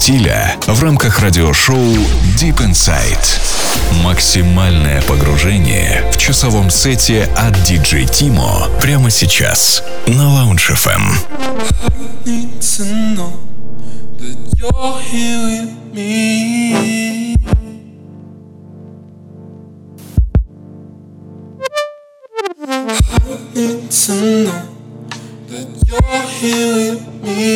стиля в рамках радиошоу Deep Inside. Максимальное погружение в часовом сете от DJ Тимо прямо сейчас на Lounge FM. That you're here with me.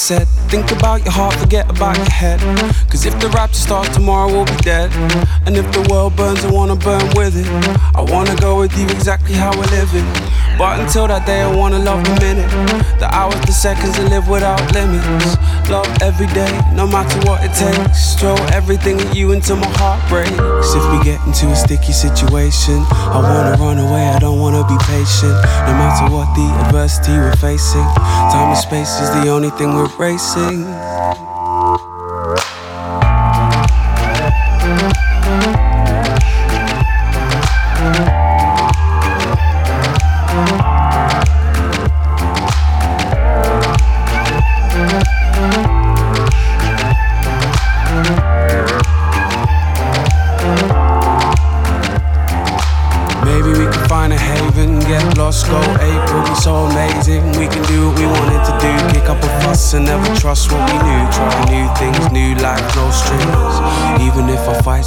Said, think about your heart, forget about your head. Cause if the rapture starts tomorrow, we'll be dead. And if the world burns, I wanna burn with it. I wanna go with you exactly how we're living. But until that day, I wanna love the minute, the hours, the seconds, and live without limits. Love every day, no matter what it takes. Throw everything at you until my heart breaks. If we get into a sticky situation, I wanna run away, I don't wanna be patient. No matter what the adversity we're facing, time and space is the only thing we're racing sing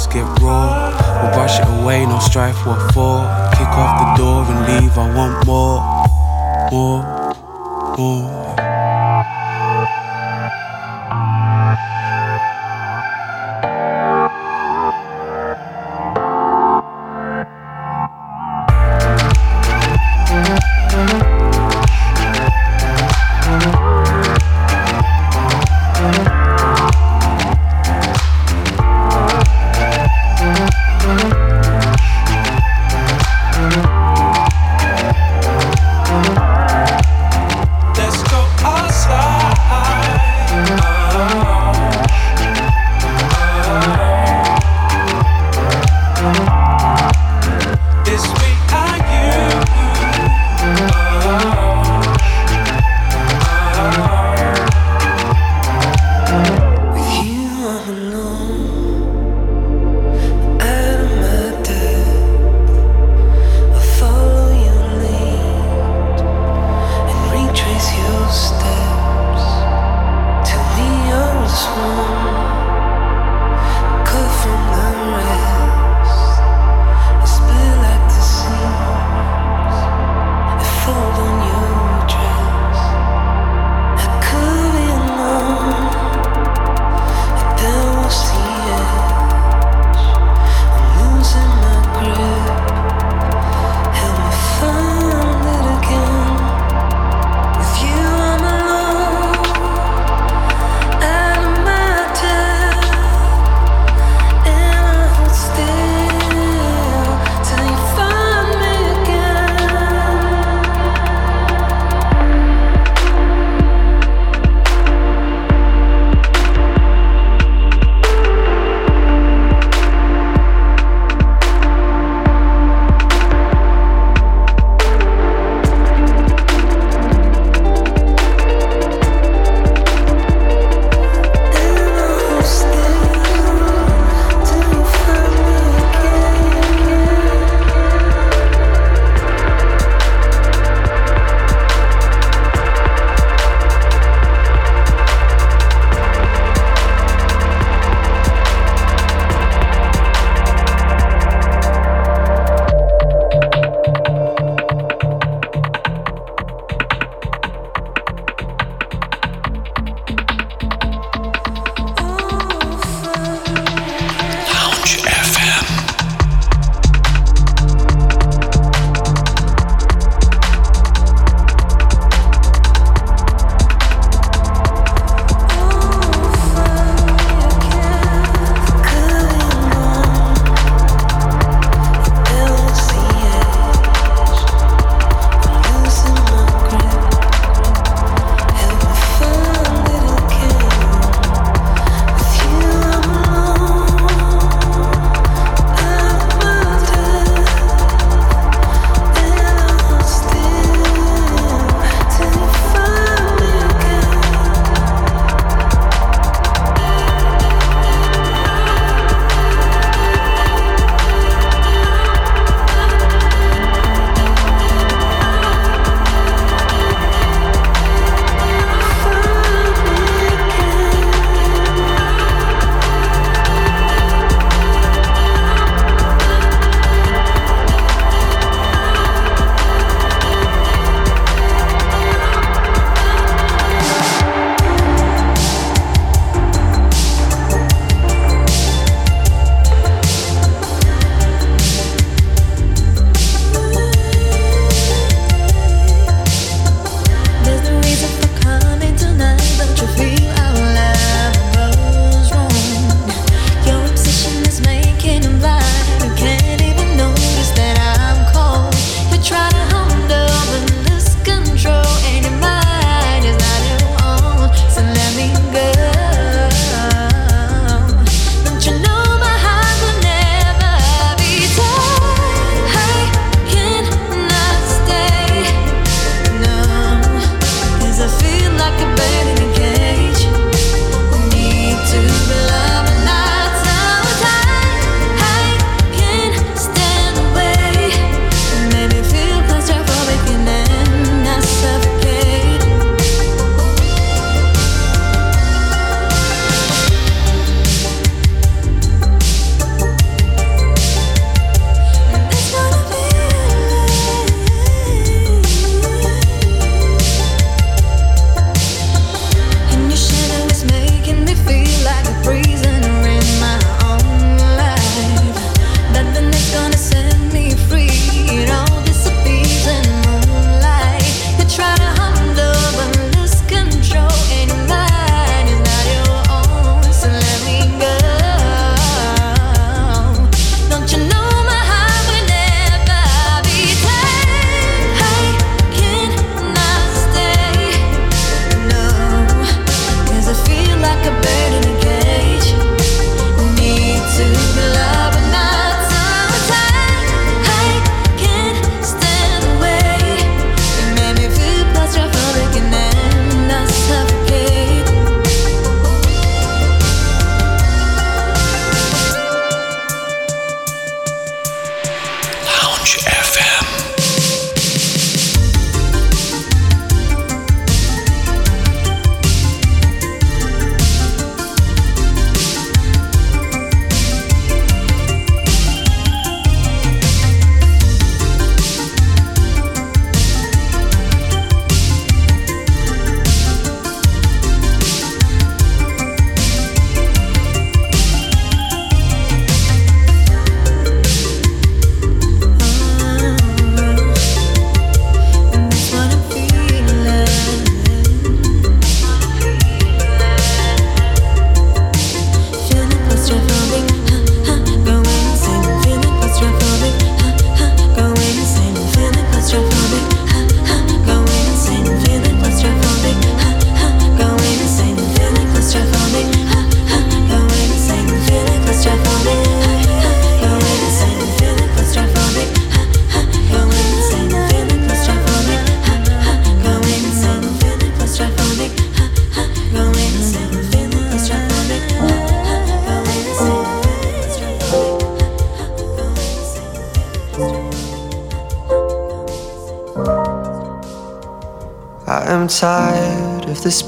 get raw, we'll brush it away, no strife, what for? Kick off the door and leave, I want more, more, more.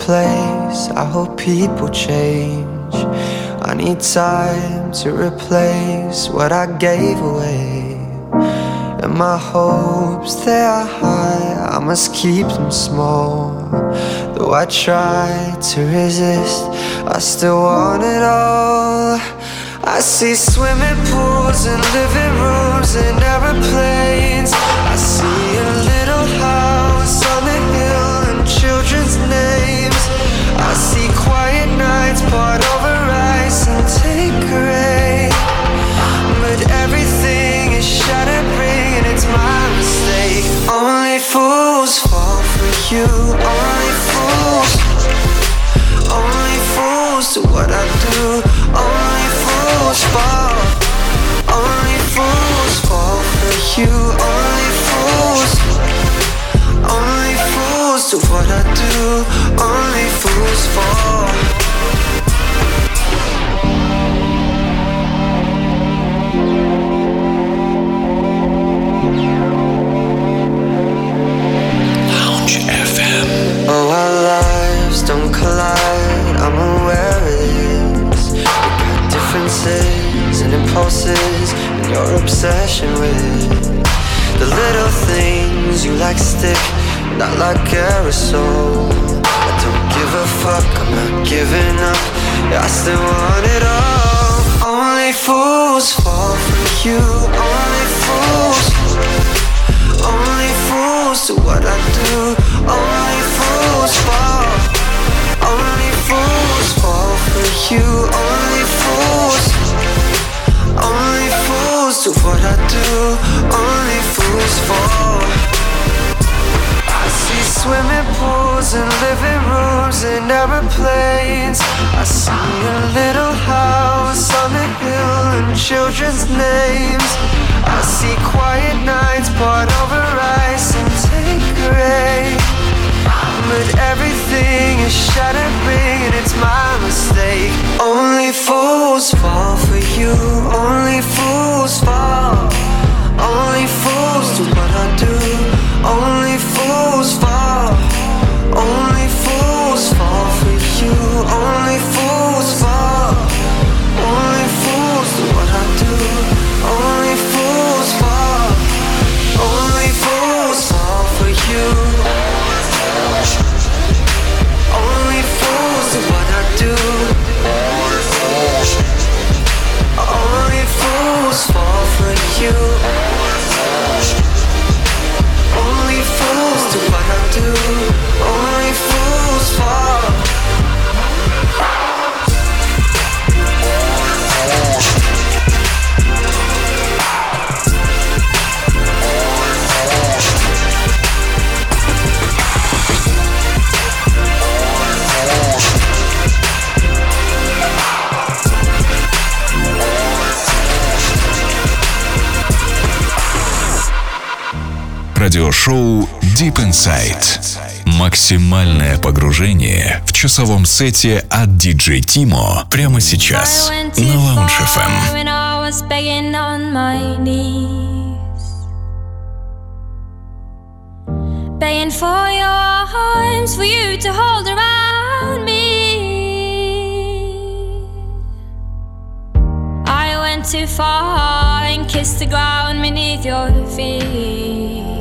Place. I hope people change. I need time to replace what I gave away. And my hopes, they are high. I must keep them small. Though I try to resist, I still want it all. I see swimming pools and living rooms and aeroplanes. Nights poured over ice and Tanqueray. But everything is shattering and it's my mistake. Only fools fall for you. Only fools. Only fools do what I do. Only fools fall. Only fools fall for you. Only fools. Only fools do what I do. Only fools Радиошоу Deep Inside. Максимальное погружение в часовом сете от DJ Timo прямо сейчас на Lounge FM. begging for your arms, for you to hold around me. I went too far and kissed the ground beneath your feet,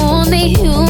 only, only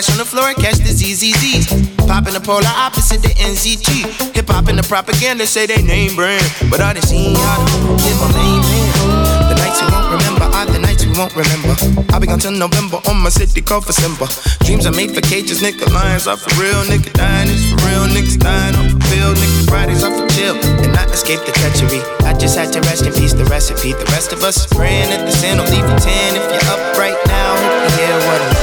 Crash on the floor, catch the ZZZs. Pop in the polar opposite the NZT. Hip hop and the propaganda say they name brand. But I done seen y'all hit my main man. The nights we won't remember are the nights we won't remember. I'll be gone till November on my city called for Simba. Dreams are made for cages, nigga. Lions are for real, nigga. Dying is for real, niggas dying off the field, nigga. Fridays are for chill and not escape the treachery. I just had to rest in peace, the recipe. The rest of us is praying at the sin will leave you 10 if you're up right now. Hope you hear what I'm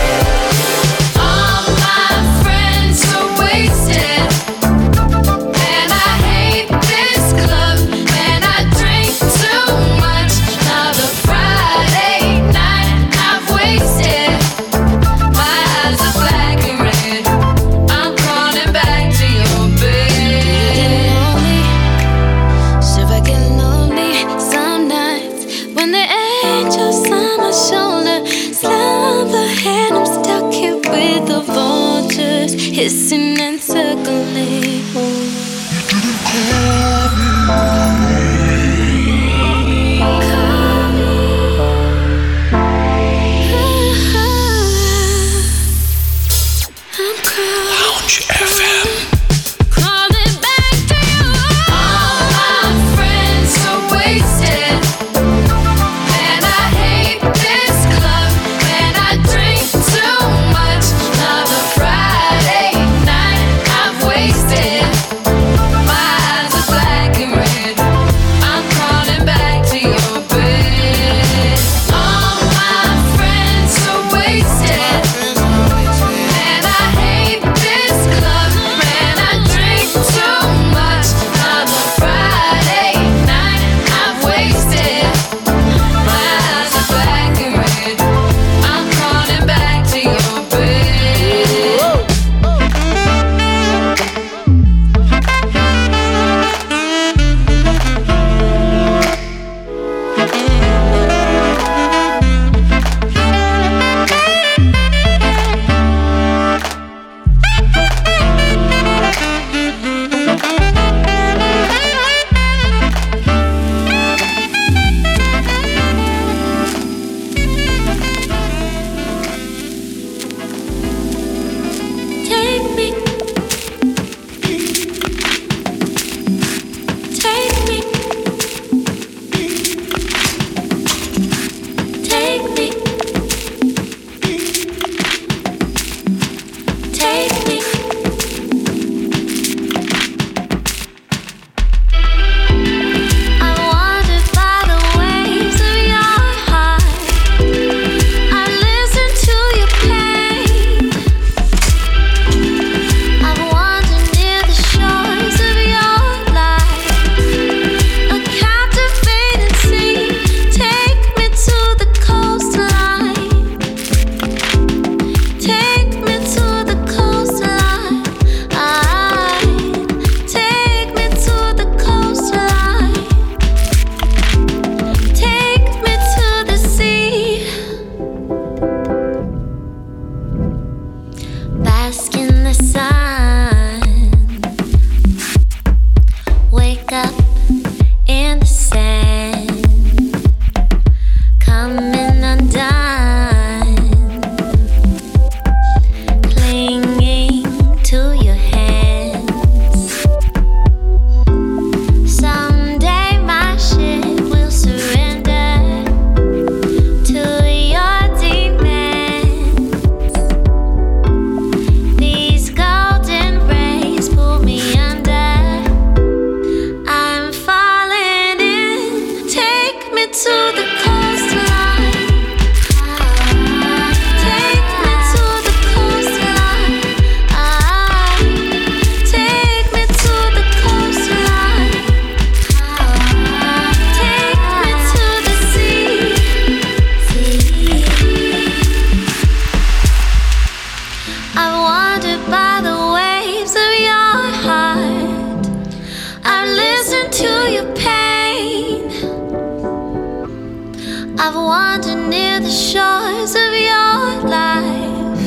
near the shores of your life,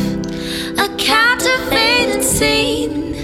a captivating scene.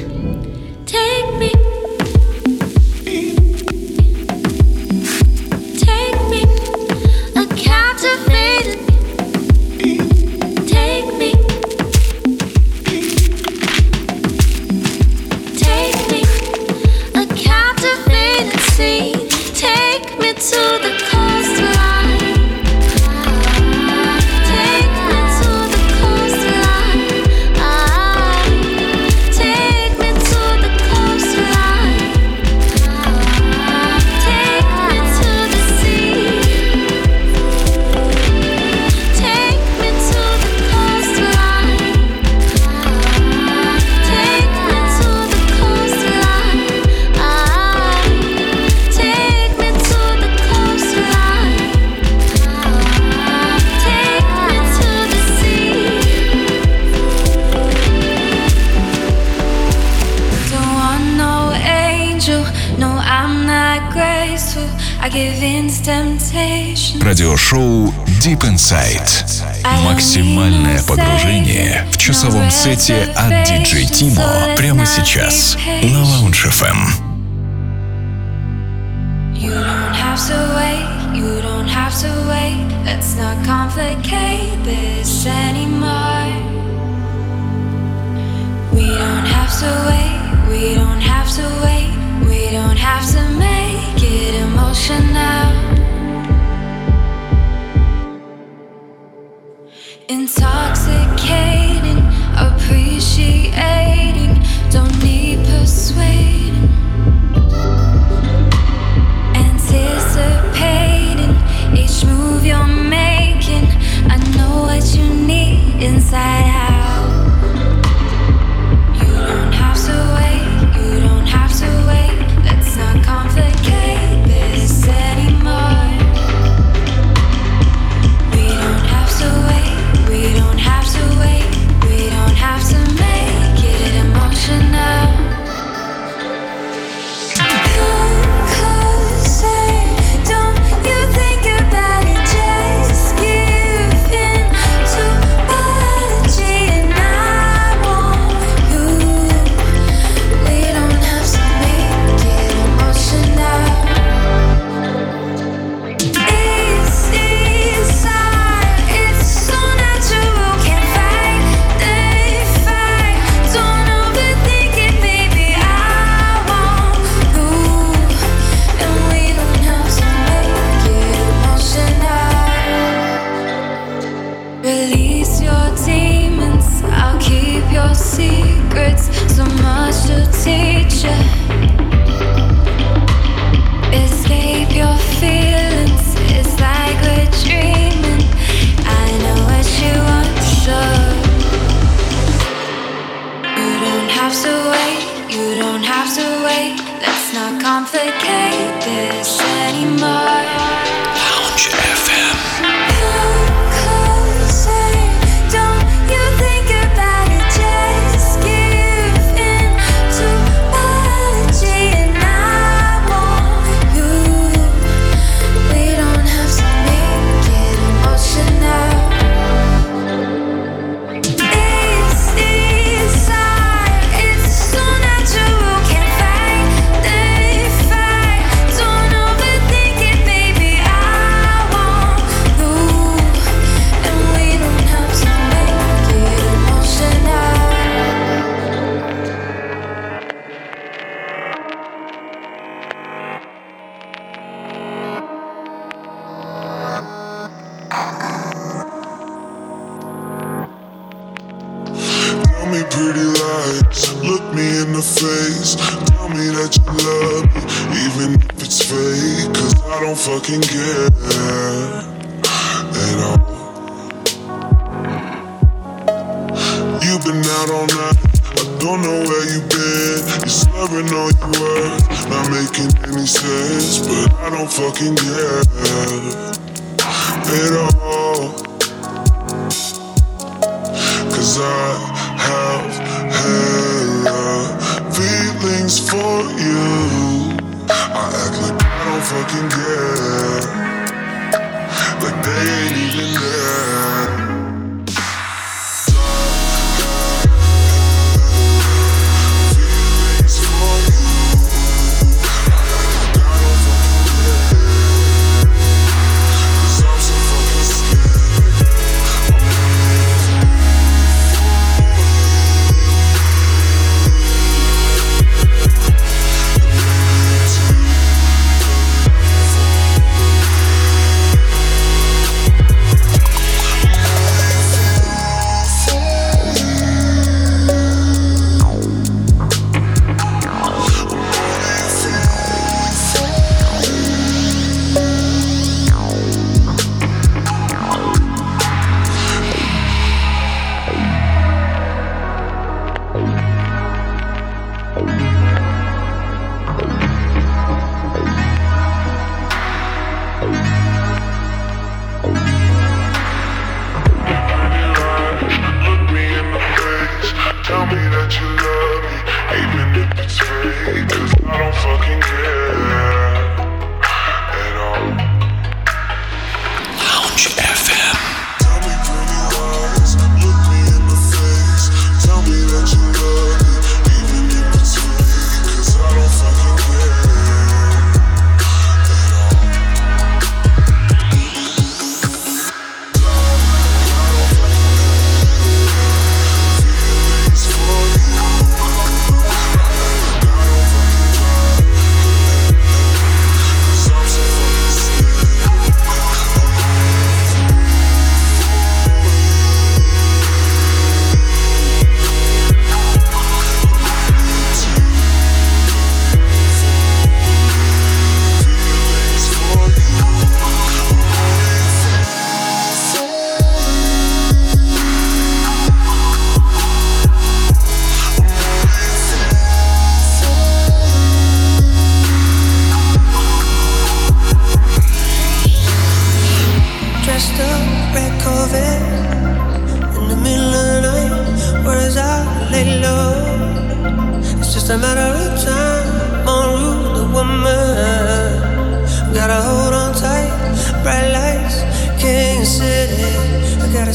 шоу Deep Inside. Максимальное погружение в часовом сете от DJ Timo прямо сейчас на Lounge FM. You don't have to wait, you don't have to wait. Let's not complicate this anymore. We don't have to wait, we don't have to wait. We don't have to make it emotional. side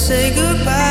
say goodbye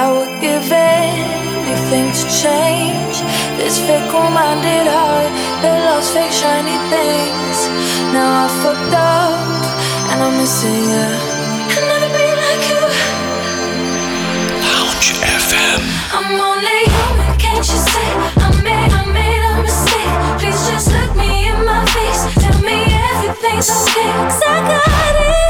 I would give anything to change this fickle-minded heart that loves fake shiny things. Now I fucked up and I'm missing you. I'll never be like you. Lounge FM. I'm only human, can't you see? I made, I made a mistake. Please just look me in my face. Tell me everything's okay. Cause I got it.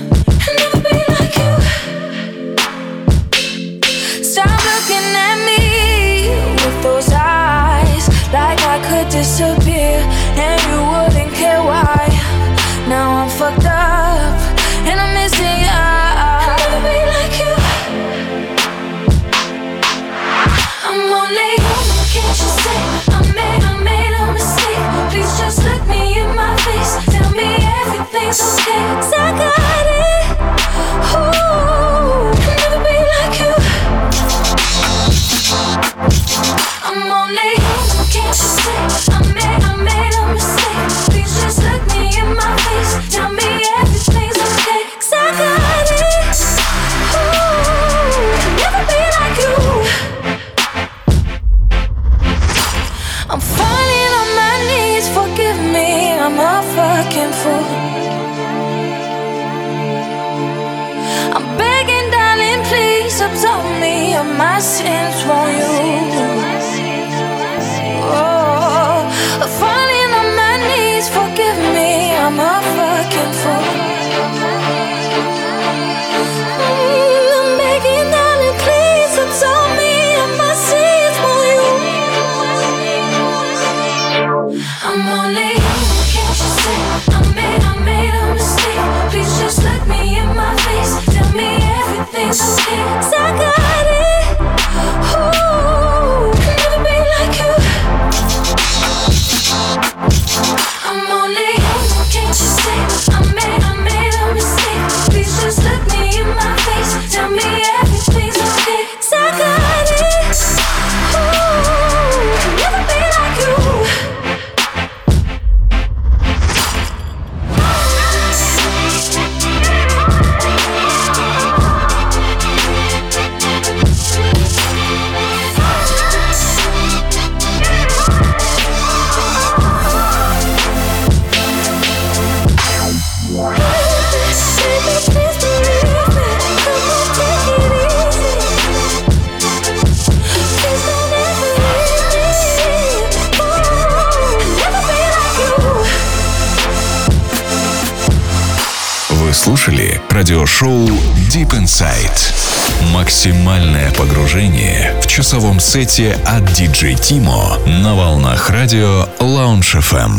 and you wouldn't care why. Now I'm fucked up, and I'm missing you. I wanna like you. I'm only human, can't you see? I made, I made a mistake. Please just look me in my face, tell me everything's okay. Сете от DJ Тимо на волнах радио Lounge FM.